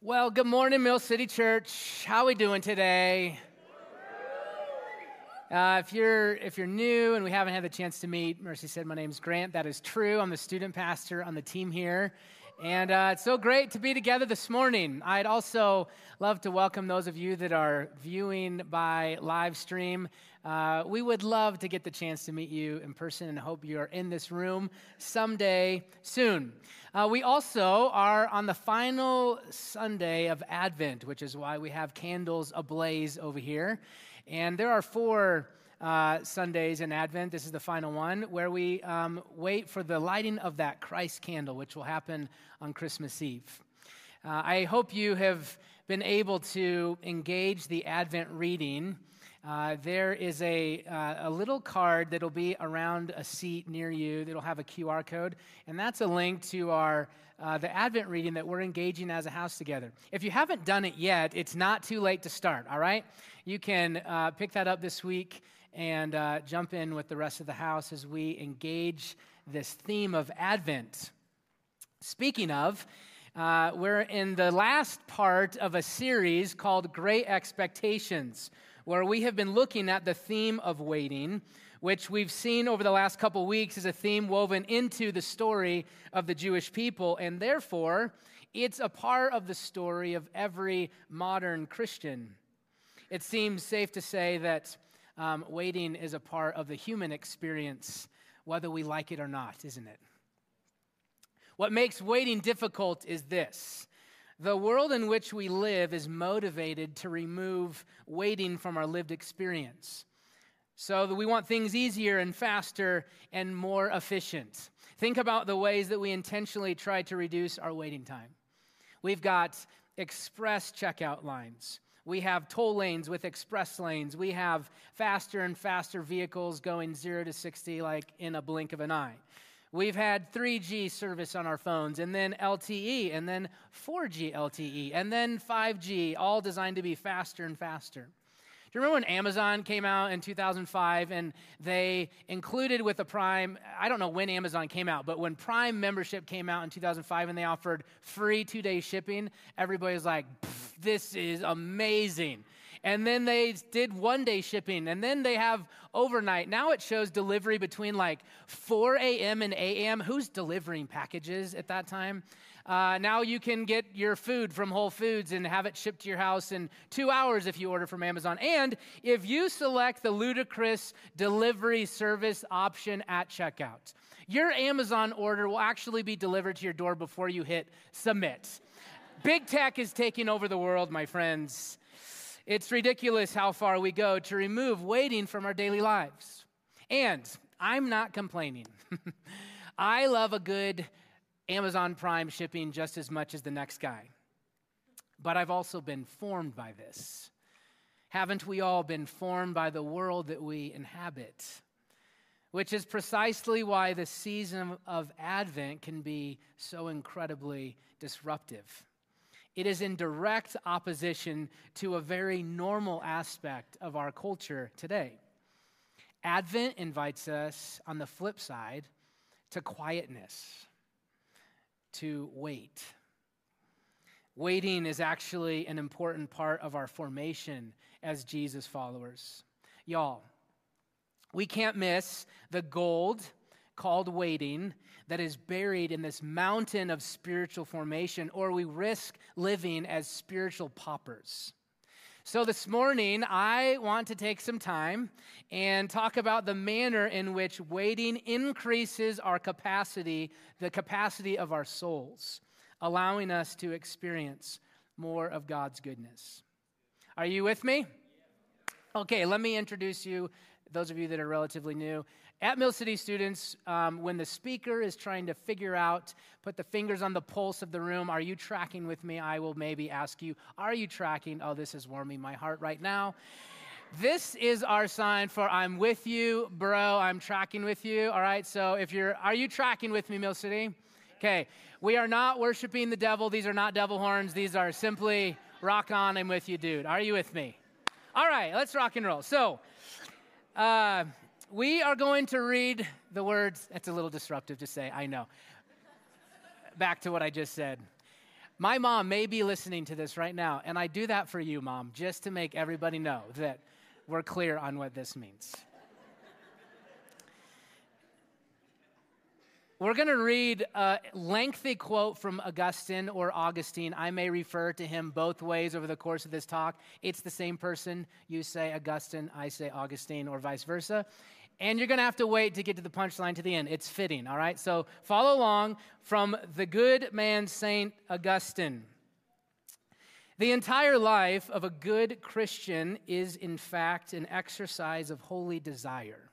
Well, good morning, Mill City Church. How are we doing today? Uh, if you're if you're new and we haven't had the chance to meet, Mercy said my name's Grant. That is true. I'm the student pastor on the team here, and uh, it's so great to be together this morning. I'd also love to welcome those of you that are viewing by live stream. Uh, we would love to get the chance to meet you in person and hope you are in this room someday soon. Uh, we also are on the final Sunday of Advent, which is why we have candles ablaze over here. And there are four uh, Sundays in Advent. This is the final one where we um, wait for the lighting of that Christ candle, which will happen on Christmas Eve. Uh, I hope you have been able to engage the Advent reading uh, there is a, uh, a little card that'll be around a seat near you that'll have a QR code, and that's a link to our uh, the Advent reading that we're engaging as a house together. If you haven't done it yet, it's not too late to start. All right, you can uh, pick that up this week and uh, jump in with the rest of the house as we engage this theme of Advent. Speaking of. Uh, we're in the last part of a series called Great Expectations where we have been looking at the theme of waiting, which we've seen over the last couple weeks is a theme woven into the story of the Jewish people, and therefore it's a part of the story of every modern Christian. It seems safe to say that um, waiting is a part of the human experience, whether we like it or not, isn't it? What makes waiting difficult is this the world in which we live is motivated to remove waiting from our lived experience. So we want things easier and faster and more efficient. Think about the ways that we intentionally try to reduce our waiting time. We've got express checkout lines. We have toll lanes with express lanes. We have faster and faster vehicles going 0 to 60 like in a blink of an eye. We've had 3G service on our phones, and then LTE, and then 4G LTE, and then 5G, all designed to be faster and faster. Do you remember when Amazon came out in 2005 and they included with the Prime? I don't know when Amazon came out, but when Prime membership came out in 2005 and they offered free two day shipping, everybody was like, this is amazing and then they did one day shipping, and then they have overnight. Now it shows delivery between like 4 a.m. and a.m. Who's delivering packages at that time? Uh, now you can get your food from Whole Foods and have it shipped to your house in two hours if you order from Amazon. And if you select the ludicrous delivery service option at checkout, your Amazon order will actually be delivered to your door before you hit submit. Big tech is taking over the world, my friends. It's ridiculous how far we go to remove waiting from our daily lives. And I'm not complaining. I love a good Amazon Prime shipping just as much as the next guy. But I've also been formed by this. Haven't we all been formed by the world that we inhabit? Which is precisely why the season of Advent can be so incredibly disruptive. It is in direct opposition to a very normal aspect of our culture today. Advent invites us, on the flip side, to quietness, to wait. Waiting is actually an important part of our formation as Jesus followers. Y'all, we can't miss the gold called waiting that is buried in this mountain of spiritual formation, or we risk living as spiritual paupers. So, this morning, I want to take some time and talk about the manner in which waiting increases our capacity, the capacity of our souls, allowing us to experience more of God's goodness. Are you with me? Okay, let me introduce you, those of you that are relatively new. At Mill City students, um, when the speaker is trying to figure out, put the fingers on the pulse of the room, are you tracking with me? I will maybe ask you, are you tracking? Oh, this is warming my heart right now. This is our sign for I'm with you, bro. I'm tracking with you. All right. So if you're, are you tracking with me, Mill City? Okay. We are not worshiping the devil. These are not devil horns. These are simply rock on. I'm with you, dude. Are you with me? All right. Let's rock and roll. So, uh, we are going to read the words. That's a little disruptive to say, I know. Back to what I just said. My mom may be listening to this right now, and I do that for you, mom, just to make everybody know that we're clear on what this means. We're going to read a lengthy quote from Augustine or Augustine. I may refer to him both ways over the course of this talk. It's the same person. You say Augustine, I say Augustine, or vice versa. And you're going to have to wait to get to the punchline to the end. It's fitting, all right? So follow along from the good man, Saint Augustine. The entire life of a good Christian is, in fact, an exercise of holy desire.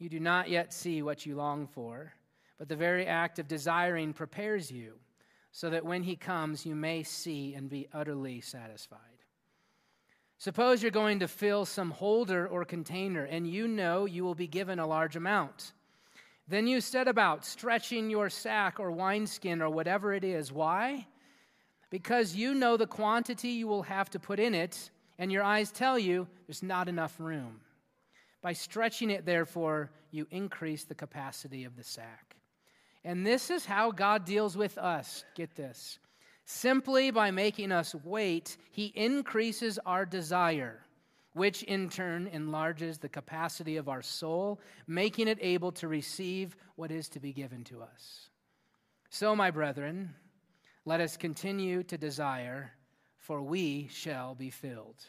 You do not yet see what you long for but the very act of desiring prepares you so that when he comes, you may see and be utterly satisfied. Suppose you're going to fill some holder or container, and you know you will be given a large amount. Then you set about stretching your sack or wineskin or whatever it is. Why? Because you know the quantity you will have to put in it, and your eyes tell you there's not enough room. By stretching it, therefore, you increase the capacity of the sack. And this is how God deals with us. Get this. Simply by making us wait, He increases our desire, which in turn enlarges the capacity of our soul, making it able to receive what is to be given to us. So, my brethren, let us continue to desire, for we shall be filled.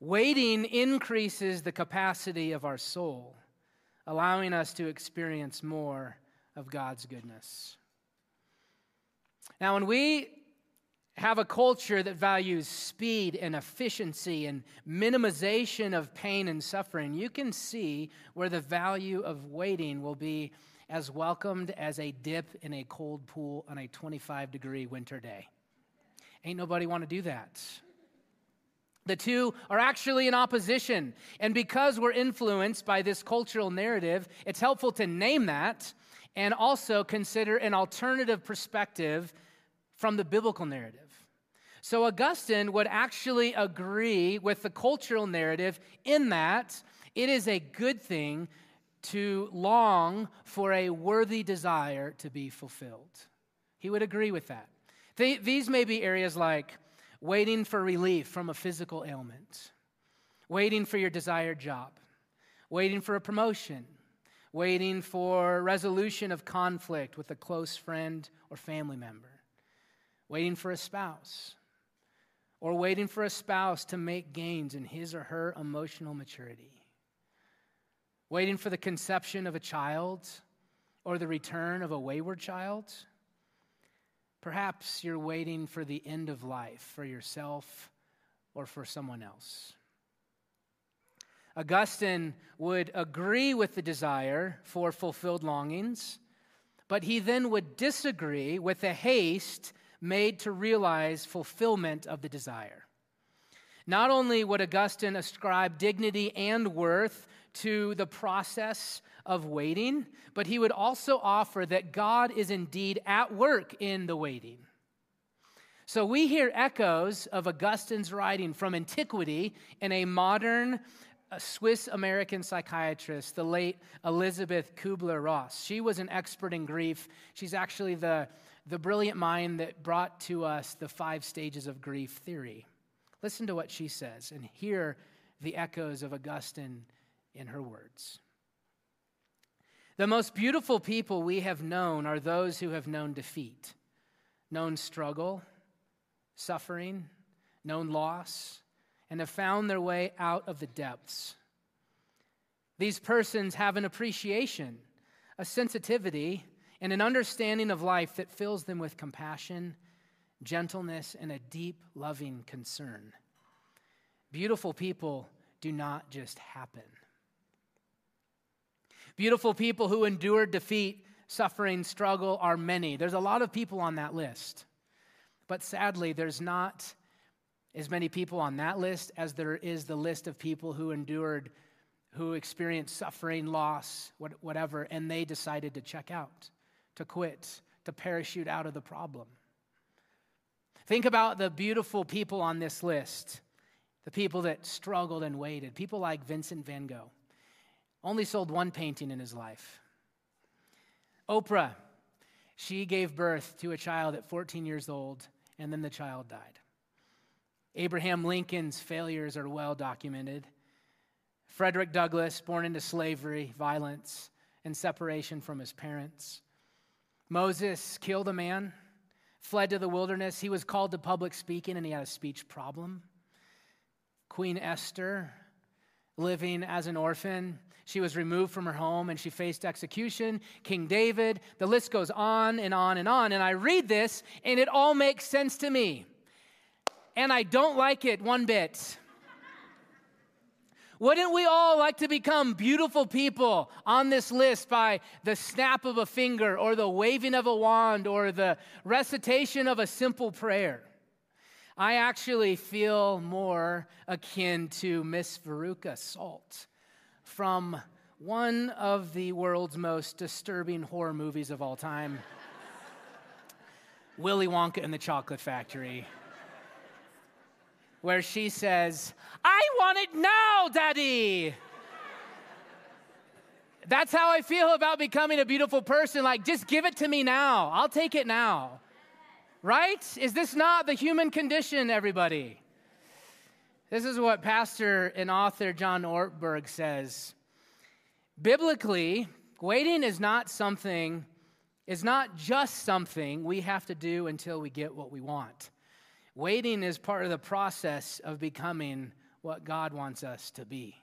Waiting increases the capacity of our soul allowing us to experience more of God's goodness. Now, when we have a culture that values speed and efficiency and minimization of pain and suffering, you can see where the value of waiting will be as welcomed as a dip in a cold pool on a 25 degree winter day. Ain't nobody want to do that. The two are actually in opposition. And because we're influenced by this cultural narrative, it's helpful to name that and also consider an alternative perspective from the biblical narrative. So, Augustine would actually agree with the cultural narrative in that it is a good thing to long for a worthy desire to be fulfilled. He would agree with that. These may be areas like waiting for relief from a physical ailment, waiting for your desired job, waiting for a promotion, waiting for resolution of conflict with a close friend or family member, waiting for a spouse, or waiting for a spouse to make gains in his or her emotional maturity, waiting for the conception of a child or the return of a wayward child Perhaps you're waiting for the end of life for yourself or for someone else. Augustine would agree with the desire for fulfilled longings, but he then would disagree with the haste made to realize fulfillment of the desire. Not only would Augustine ascribe dignity and worth to the process of waiting, but he would also offer that God is indeed at work in the waiting. So we hear echoes of Augustine's writing from antiquity in a modern uh, Swiss American psychiatrist, the late Elisabeth Kubler Ross. She was an expert in grief. She's actually the, the brilliant mind that brought to us the five stages of grief theory. Listen to what she says and hear the echoes of Augustine in her words. The most beautiful people we have known are those who have known defeat, known struggle, suffering, known loss, and have found their way out of the depths. These persons have an appreciation, a sensitivity, and an understanding of life that fills them with compassion, gentleness, and a deep, loving concern. Beautiful people do not just happen. Beautiful people who endured defeat, suffering, struggle are many. There's a lot of people on that list. But sadly, there's not as many people on that list as there is the list of people who endured, who experienced suffering, loss, whatever, and they decided to check out, to quit, to parachute out of the problem. Think about the beautiful people on this list, the people that struggled and waited, people like Vincent van Gogh only sold one painting in his life. Oprah She gave birth to a child at 14 years old, and then the child died. Abraham Lincoln's failures are well documented. Frederick Douglass, born into slavery, violence, and separation from his parents. Moses killed a man, fled to the wilderness. He was called to public speaking, and he had a speech problem. Queen Esther, living as an orphan, she was removed from her home and she faced execution. King David, the list goes on and on and on. And I read this, and it all makes sense to me and I don't like it one bit. Wouldn't we all like to become beautiful people on this list by the snap of a finger or the waving of a wand or the recitation of a simple prayer? I actually feel more akin to Miss Veruca Salt from one of the world's most disturbing horror movies of all time Willy Wonka and the Chocolate Factory where she says, I want it now, Daddy. That's how I feel about becoming a beautiful person. Like, just give it to me now. I'll take it now. Right? Is this not the human condition, everybody? This is what pastor and author John Ortberg says. Biblically, waiting is not something, is not just something we have to do until we get what we want. Waiting is part of the process of becoming what God wants us to be.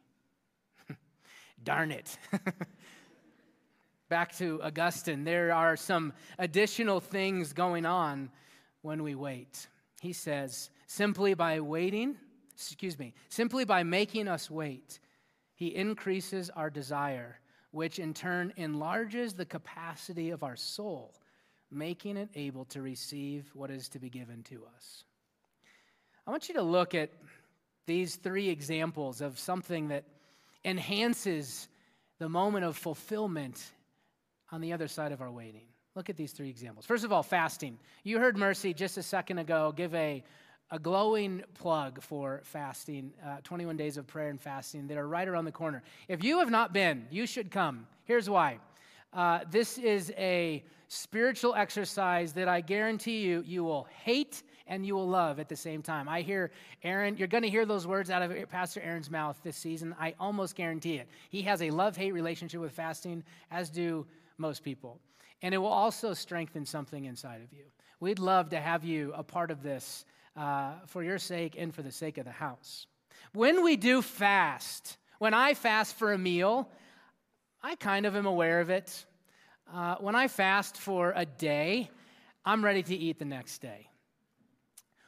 Darn it. Back to Augustine, there are some additional things going on when we wait. He says, simply by waiting, excuse me, simply by making us wait, he increases our desire, which in turn enlarges the capacity of our soul, making it able to receive what is to be given to us. I want you to look at these three examples of something that enhances the moment of fulfillment on the other side of our waiting. Look at these three examples. First of all, fasting. You heard Mercy just a second ago give a, a glowing plug for fasting, uh, 21 days of prayer and fasting that are right around the corner. If you have not been, you should come. Here's why. Uh, this is a spiritual exercise that I guarantee you you will hate and you will love at the same time. I hear Aaron, you're going to hear those words out of Pastor Aaron's mouth this season. I almost guarantee it. He has a love hate relationship with fasting, as do most people. And it will also strengthen something inside of you. We'd love to have you a part of this uh, for your sake and for the sake of the house. When we do fast, when I fast for a meal, I kind of am aware of it. Uh, when I fast for a day, I'm ready to eat the next day.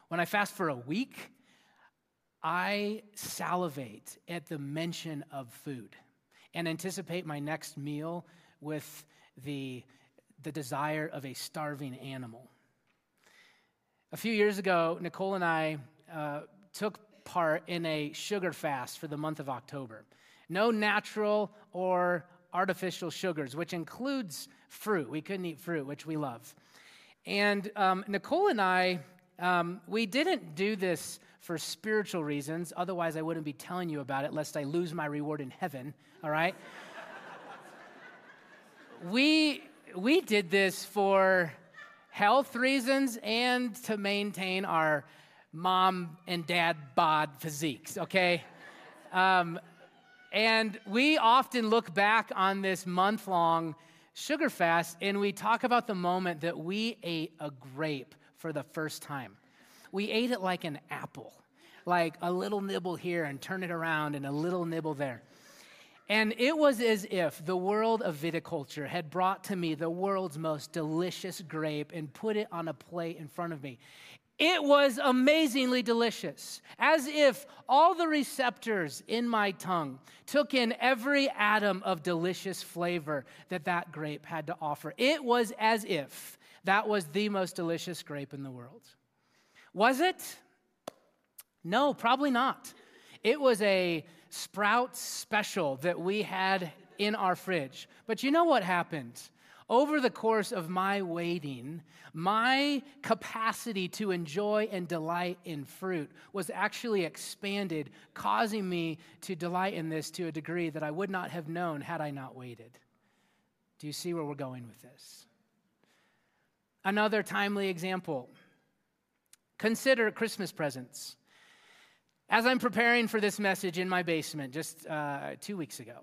When I fast for a week, I salivate at the mention of food and anticipate my next meal with the, the desire of a starving animal. A few years ago, Nicole and I uh, took part in a sugar fast for the month of October. No natural or artificial sugars, which includes fruit. We couldn't eat fruit, which we love. And um, Nicole and I um, we didn't do this for spiritual reasons, otherwise, I wouldn't be telling you about it lest I lose my reward in heaven, all right? we, we did this for health reasons and to maintain our mom and dad bod physiques, okay? Um, and we often look back on this month long sugar fast and we talk about the moment that we ate a grape for the first time. We ate it like an apple, like a little nibble here and turn it around and a little nibble there. And it was as if the world of viticulture had brought to me the world's most delicious grape and put it on a plate in front of me. It was amazingly delicious, as if all the receptors in my tongue took in every atom of delicious flavor that that grape had to offer. It was as if that was the most delicious grape in the world. Was it? No, probably not. It was a Sprout special that we had in our fridge. But you know what happened? Over the course of my waiting, my capacity to enjoy and delight in fruit was actually expanded, causing me to delight in this to a degree that I would not have known had I not waited. Do you see where we're going with this? Another timely example consider Christmas presents. As I'm preparing for this message in my basement just uh, two weeks ago,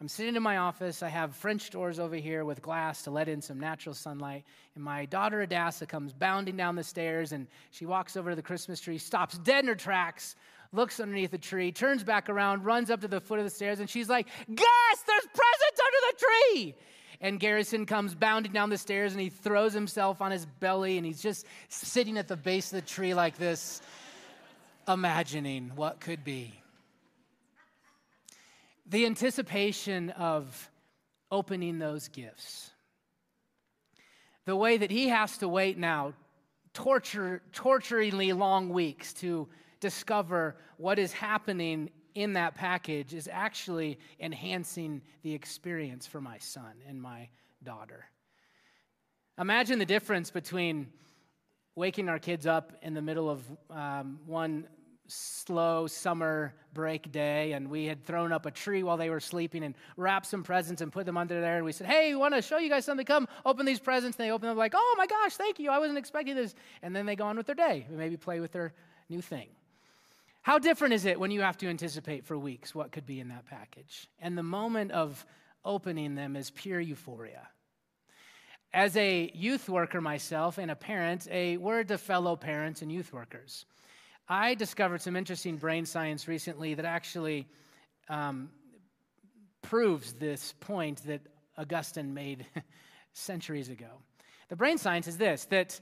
I'm sitting in my office. I have French doors over here with glass to let in some natural sunlight. And my daughter Adassa comes bounding down the stairs and she walks over to the Christmas tree, stops dead in her tracks, looks underneath the tree, turns back around, runs up to the foot of the stairs, and she's like, Gus, there's presents under the tree and Garrison comes bounding down the stairs and he throws himself on his belly and he's just sitting at the base of the tree like this, imagining what could be. The anticipation of opening those gifts. The way that he has to wait now, torture, torturingly long weeks to discover what is happening in that package is actually enhancing the experience for my son and my daughter. Imagine the difference between waking our kids up in the middle of um, one slow summer break day and we had thrown up a tree while they were sleeping and wrapped some presents and put them under there and we said hey we want to show you guys something. Come open these presents. And they open them like oh my gosh thank you. I wasn't expecting this. And then they go on with their day maybe play with their new thing. How different is it when you have to anticipate for weeks what could be in that package? And the moment of opening them is pure euphoria. As a youth worker myself and a parent, a word to fellow parents and youth workers. I discovered some interesting brain science recently that actually um, proves this point that Augustine made centuries ago. The brain science is this that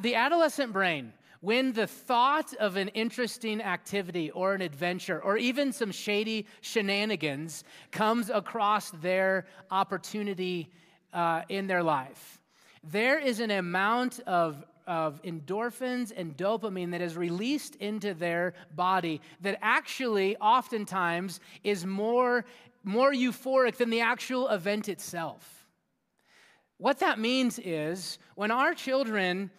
the adolescent brain when the thought of an interesting activity or an adventure or even some shady shenanigans comes across their opportunity uh, in their life, there is an amount of of endorphins and dopamine that is released into their body that actually oftentimes is more, more euphoric than the actual event itself. What that means is when our children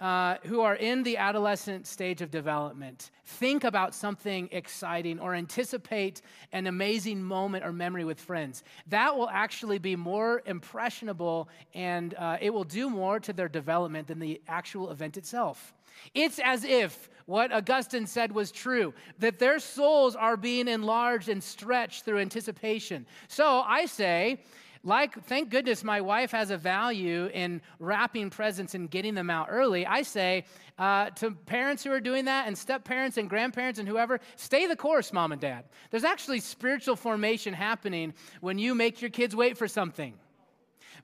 uh, who are in the adolescent stage of development think about something exciting or anticipate an amazing moment or memory with friends, that will actually be more impressionable and uh, it will do more to their development than the actual event itself. It's as if what Augustine said was true that their souls are being enlarged and stretched through anticipation. So I say, like, thank goodness my wife has a value in wrapping presents and getting them out early. I say uh, to parents who are doing that, and step parents and grandparents and whoever, stay the course, mom and dad. There's actually spiritual formation happening when you make your kids wait for something.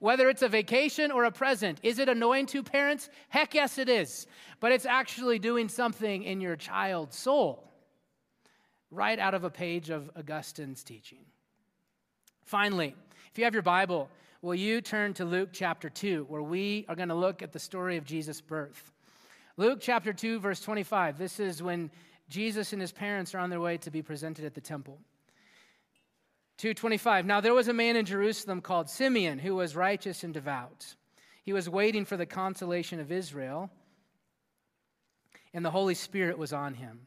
Whether it's a vacation or a present, is it annoying to parents? Heck yes, it is. But it's actually doing something in your child's soul, right out of a page of Augustine's teaching. Finally, if you have your Bible, will you turn to Luke chapter 2, where we are going to look at the story of Jesus' birth? Luke chapter 2, verse 25. This is when Jesus and his parents are on their way to be presented at the temple. 225. Now there was a man in Jerusalem called Simeon who was righteous and devout. He was waiting for the consolation of Israel, and the Holy Spirit was on him.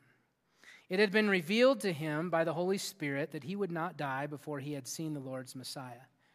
It had been revealed to him by the Holy Spirit that he would not die before he had seen the Lord's Messiah.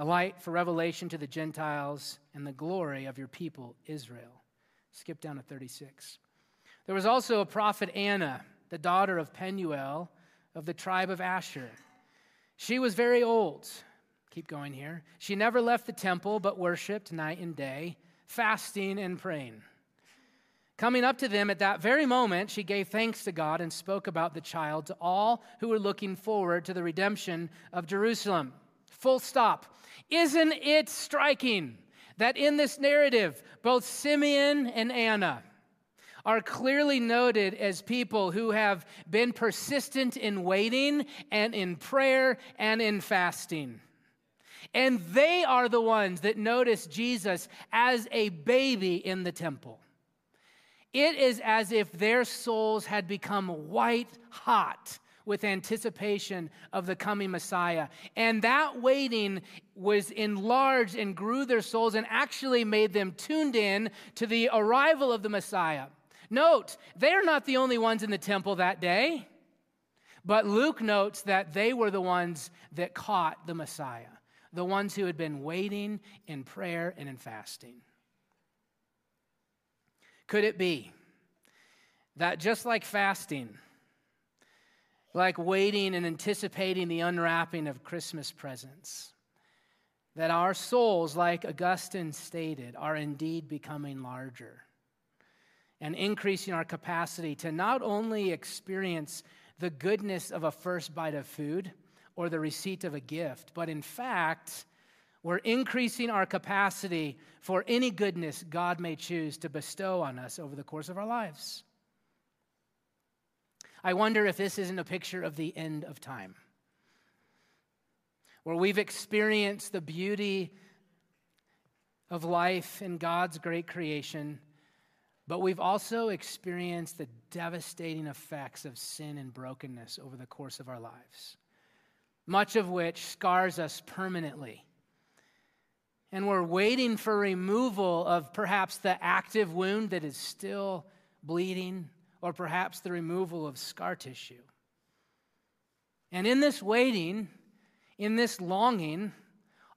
a light for revelation to the Gentiles and the glory of your people, Israel. Skip down to 36. There was also a prophet Anna, the daughter of Penuel of the tribe of Asher. She was very old. Keep going here. She never left the temple, but worshiped night and day, fasting and praying. Coming up to them at that very moment, she gave thanks to God and spoke about the child to all who were looking forward to the redemption of Jerusalem. Full stop. Isn't it striking that in this narrative, both Simeon and Anna are clearly noted as people who have been persistent in waiting and in prayer and in fasting? And they are the ones that notice Jesus as a baby in the temple. It is as if their souls had become white hot with anticipation of the coming Messiah. And that waiting was enlarged and grew their souls and actually made them tuned in to the arrival of the Messiah. Note, they're not the only ones in the temple that day, but Luke notes that they were the ones that caught the Messiah, the ones who had been waiting in prayer and in fasting. Could it be that just like fasting, like waiting and anticipating the unwrapping of Christmas presents, that our souls, like Augustine stated, are indeed becoming larger and increasing our capacity to not only experience the goodness of a first bite of food or the receipt of a gift, but in fact, we're increasing our capacity for any goodness God may choose to bestow on us over the course of our lives. I wonder if this isn't a picture of the end of time, where we've experienced the beauty of life in God's great creation, but we've also experienced the devastating effects of sin and brokenness over the course of our lives, much of which scars us permanently. And we're waiting for removal of perhaps the active wound that is still bleeding, or perhaps the removal of scar tissue. And in this waiting, in this longing,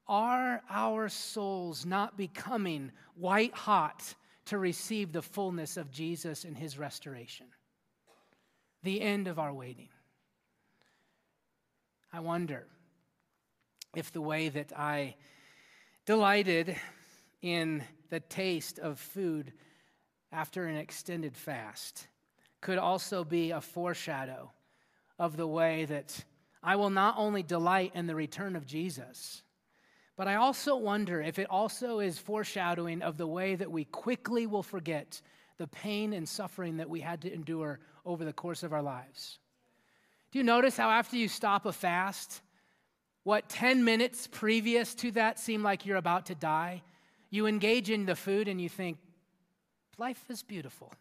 are our souls not becoming white hot to receive the fullness of Jesus and his restoration? The end of our waiting. I wonder if the way that I delighted in the taste of food after an extended fast could also be a foreshadow of the way that I will not only delight in the return of Jesus, but I also wonder if it also is foreshadowing of the way that we quickly will forget the pain and suffering that we had to endure over the course of our lives. Do you notice how after you stop a fast, what 10 minutes previous to that seem like you're about to die, you engage in the food and you think, life is beautiful.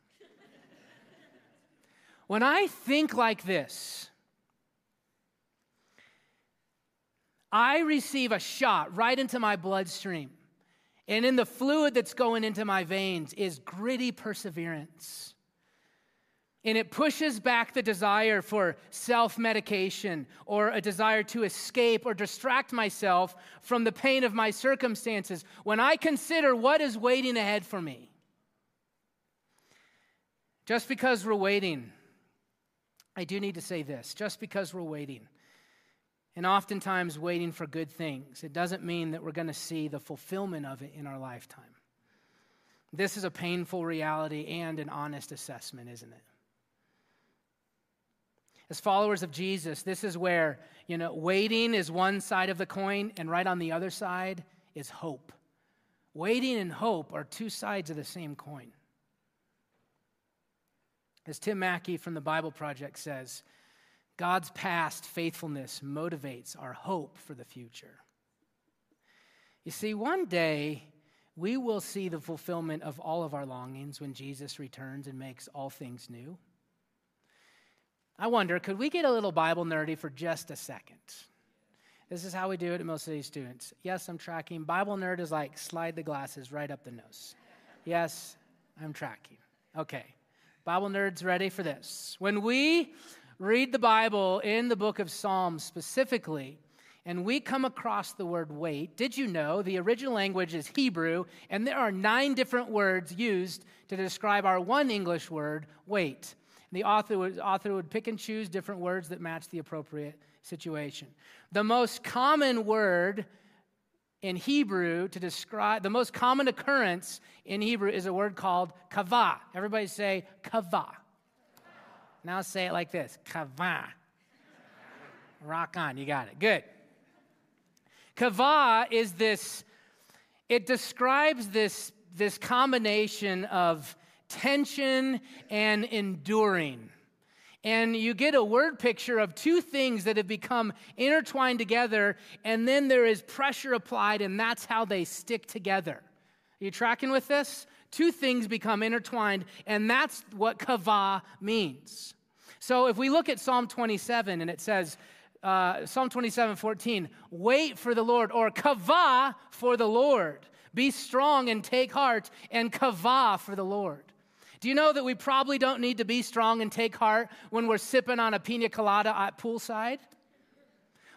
When I think like this, I receive a shot right into my bloodstream. And in the fluid that's going into my veins is gritty perseverance. And it pushes back the desire for self medication or a desire to escape or distract myself from the pain of my circumstances when I consider what is waiting ahead for me. Just because we're waiting, I do need to say this just because we're waiting, and oftentimes waiting for good things, it doesn't mean that we're going to see the fulfillment of it in our lifetime. This is a painful reality and an honest assessment, isn't it? As followers of Jesus, this is where, you know, waiting is one side of the coin, and right on the other side is hope. Waiting and hope are two sides of the same coin. As Tim Mackie from the Bible Project says, God's past faithfulness motivates our hope for the future. You see, one day we will see the fulfillment of all of our longings when Jesus returns and makes all things new. I wonder, could we get a little Bible nerdy for just a second? This is how we do it at most of these students. Yes, I'm tracking. Bible nerd is like slide the glasses right up the nose. Yes, I'm tracking. Okay. Bible nerds ready for this. When we read the Bible in the book of Psalms specifically, and we come across the word wait, did you know the original language is Hebrew, and there are nine different words used to describe our one English word, wait. The author would, author would pick and choose different words that match the appropriate situation. The most common word in Hebrew to describe, the most common occurrence in Hebrew is a word called kava. Everybody say kava. Now say it like this kava. Rock on, you got it. Good. Kava is this, it describes this, this combination of tension and enduring. And you get a word picture of two things that have become intertwined together, and then there is pressure applied, and that's how they stick together. Are you tracking with this? two things become intertwined, and that's what kavah means. So if we look at Psalm 27 and it says, uh, Psalm 27 14, wait for the Lord, or kavah for the Lord. Be strong and take heart, and kavah for the Lord. Do you know that we probably don't need to be strong and take heart when we're sipping on a pina colada at poolside?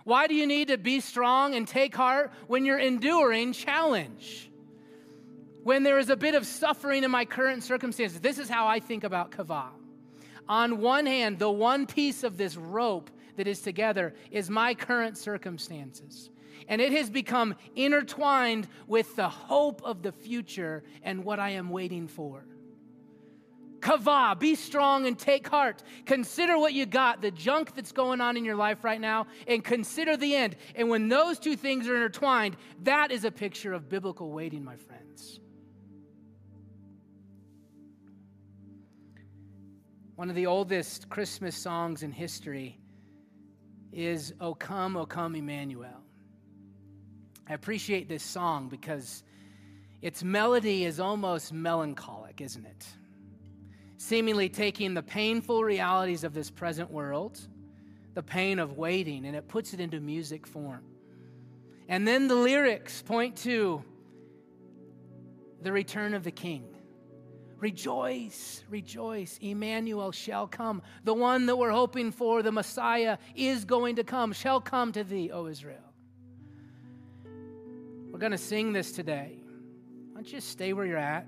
Why do you need to be strong and take heart when you're enduring challenge? When there is a bit of suffering in my current circumstances, this is how I think about kavah. On one hand, the one piece of this rope that is together is my current circumstances. And it has become intertwined with the hope of the future and what I am waiting for. Kavah, be strong and take heart. Consider what you got, the junk that's going on in your life right now, and consider the end. And when those two things are intertwined, that is a picture of biblical waiting, my friends. One of the oldest Christmas songs in history is O Come, O Come, Emmanuel. I appreciate this song because its melody is almost melancholic, isn't it? Seemingly taking the painful realities of this present world, the pain of waiting, and it puts it into music form. And then the lyrics point to the return of the king. Rejoice, rejoice. Emmanuel shall come. The one that we're hoping for, the Messiah, is going to come, shall come to thee, O Israel. We're going to sing this today. Why don't you just stay where you're at?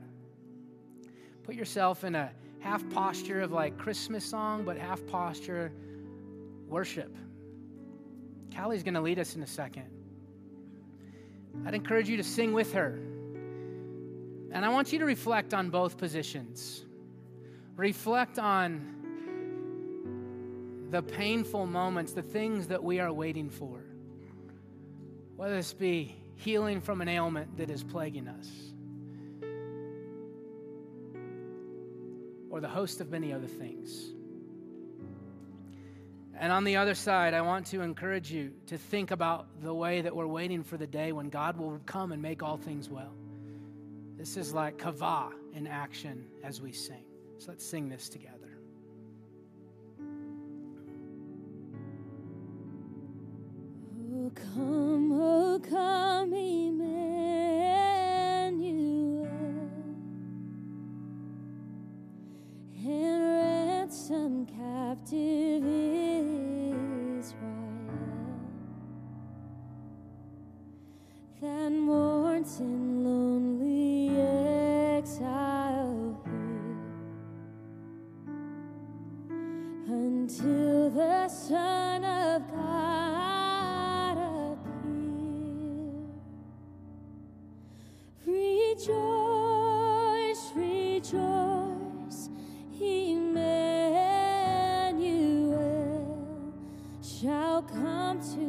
Put yourself in a half posture of like Christmas song, but half posture worship. Callie's going to lead us in a second. I'd encourage you to sing with her. And I want you to reflect on both positions. Reflect on the painful moments, the things that we are waiting for. Whether this be healing from an ailment that is plaguing us, or the host of many other things. And on the other side, I want to encourage you to think about the way that we're waiting for the day when God will come and make all things well. This is like kavah in action as we sing. So let's sing this together. Come to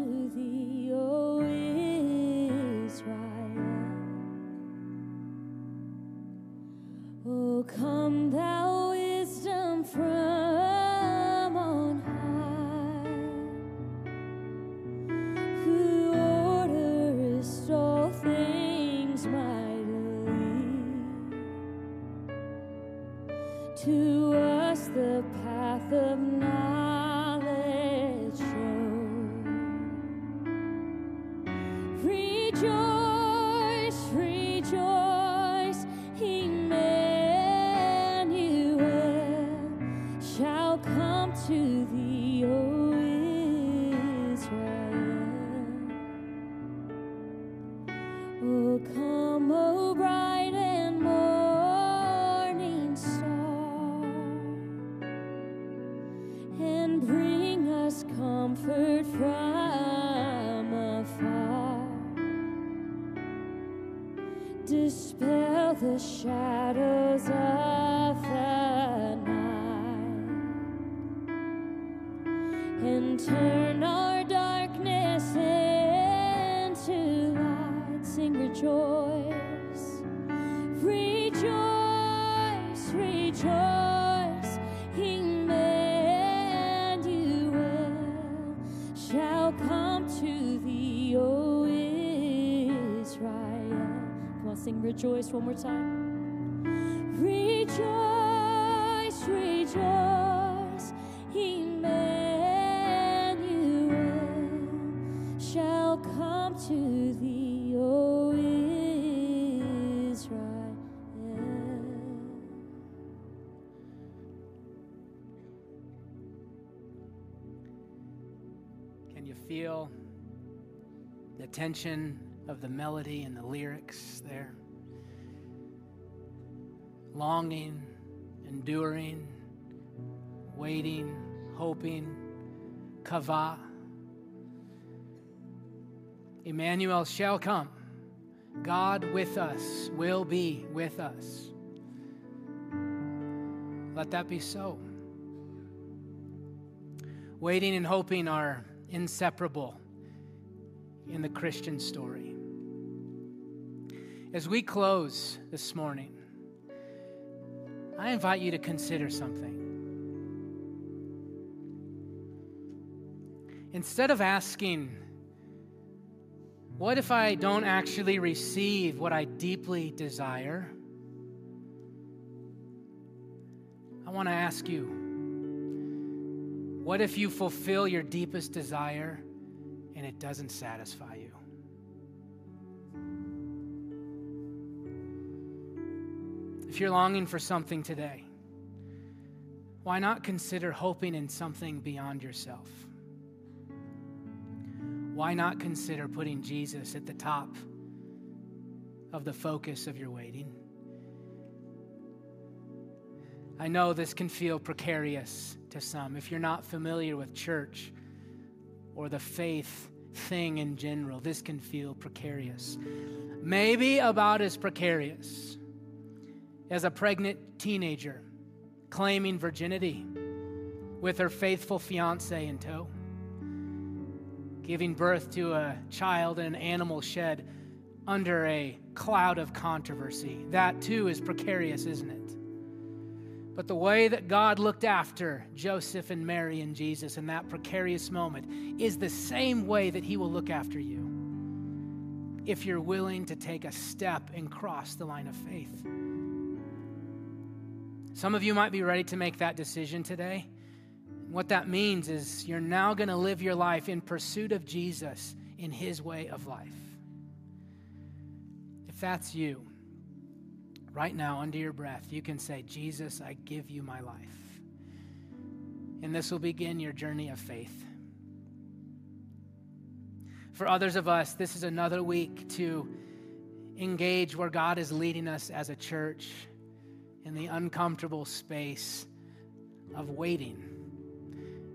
Dispel the shadows of the night and turn our darkness into light. Sing, rejoice, sing, rejoice one more time. Rejoice, rejoice, Emmanuel shall come to thee, O Israel. Can you feel the tension of the melody and the lyrics there. Longing, enduring, waiting, hoping, qavah. Emmanuel shall come. God with us will be with us. Let that be so. Waiting and hoping are inseparable in the Christian story. As we close this morning, I invite you to consider something. Instead of asking, what if I don't actually receive what I deeply desire? I want to ask you what if you fulfill your deepest desire and it doesn't satisfy If you're longing for something today, why not consider hoping in something beyond yourself? Why not consider putting Jesus at the top of the focus of your waiting? I know this can feel precarious to some if you're not familiar with church or the faith thing in general. This can feel precarious. Maybe about as precarious as a pregnant teenager claiming virginity with her faithful fiance in tow, giving birth to a child in an animal shed under a cloud of controversy. That too is precarious, isn't it? But the way that God looked after Joseph and Mary and Jesus in that precarious moment is the same way that He will look after you if you're willing to take a step and cross the line of faith. Some of you might be ready to make that decision today. What that means is you're now going to live your life in pursuit of Jesus in His way of life. If that's you, right now, under your breath, you can say, Jesus, I give you my life. And this will begin your journey of faith. For others of us, this is another week to engage where God is leading us as a church in the uncomfortable space of waiting,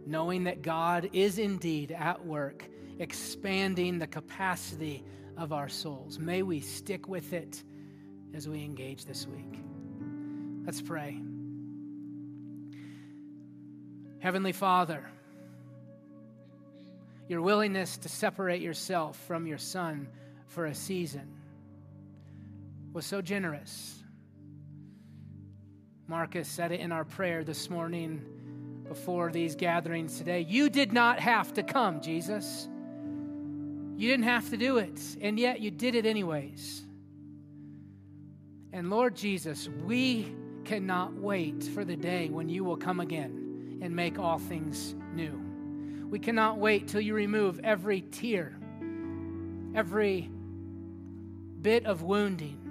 knowing that God is indeed at work, expanding the capacity of our souls. May we stick with it as we engage this week. Let's pray. Heavenly Father, your willingness to separate yourself from your Son for a season was so generous. Marcus said it in our prayer this morning before these gatherings today. You did not have to come, Jesus. You didn't have to do it, and yet you did it anyways. And Lord Jesus, we cannot wait for the day when you will come again and make all things new. We cannot wait till you remove every tear, every bit of wounding,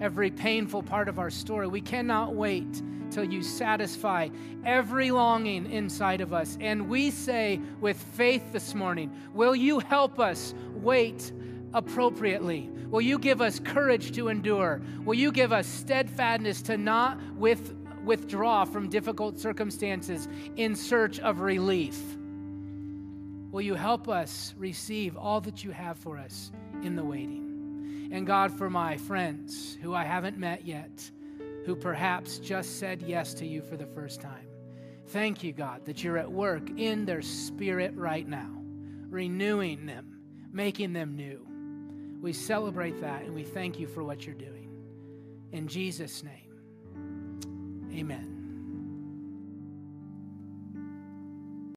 every painful part of our story. We cannot wait till you satisfy every longing inside of us. And we say with faith this morning, will you help us wait appropriately? Will you give us courage to endure? Will you give us steadfastness to not with, withdraw from difficult circumstances in search of relief? Will you help us receive all that you have for us in the waiting? And God, for my friends who I haven't met yet, who perhaps just said yes to you for the first time, thank you, God, that you're at work in their spirit right now, renewing them, making them new. We celebrate that and we thank you for what you're doing. In Jesus' name, amen.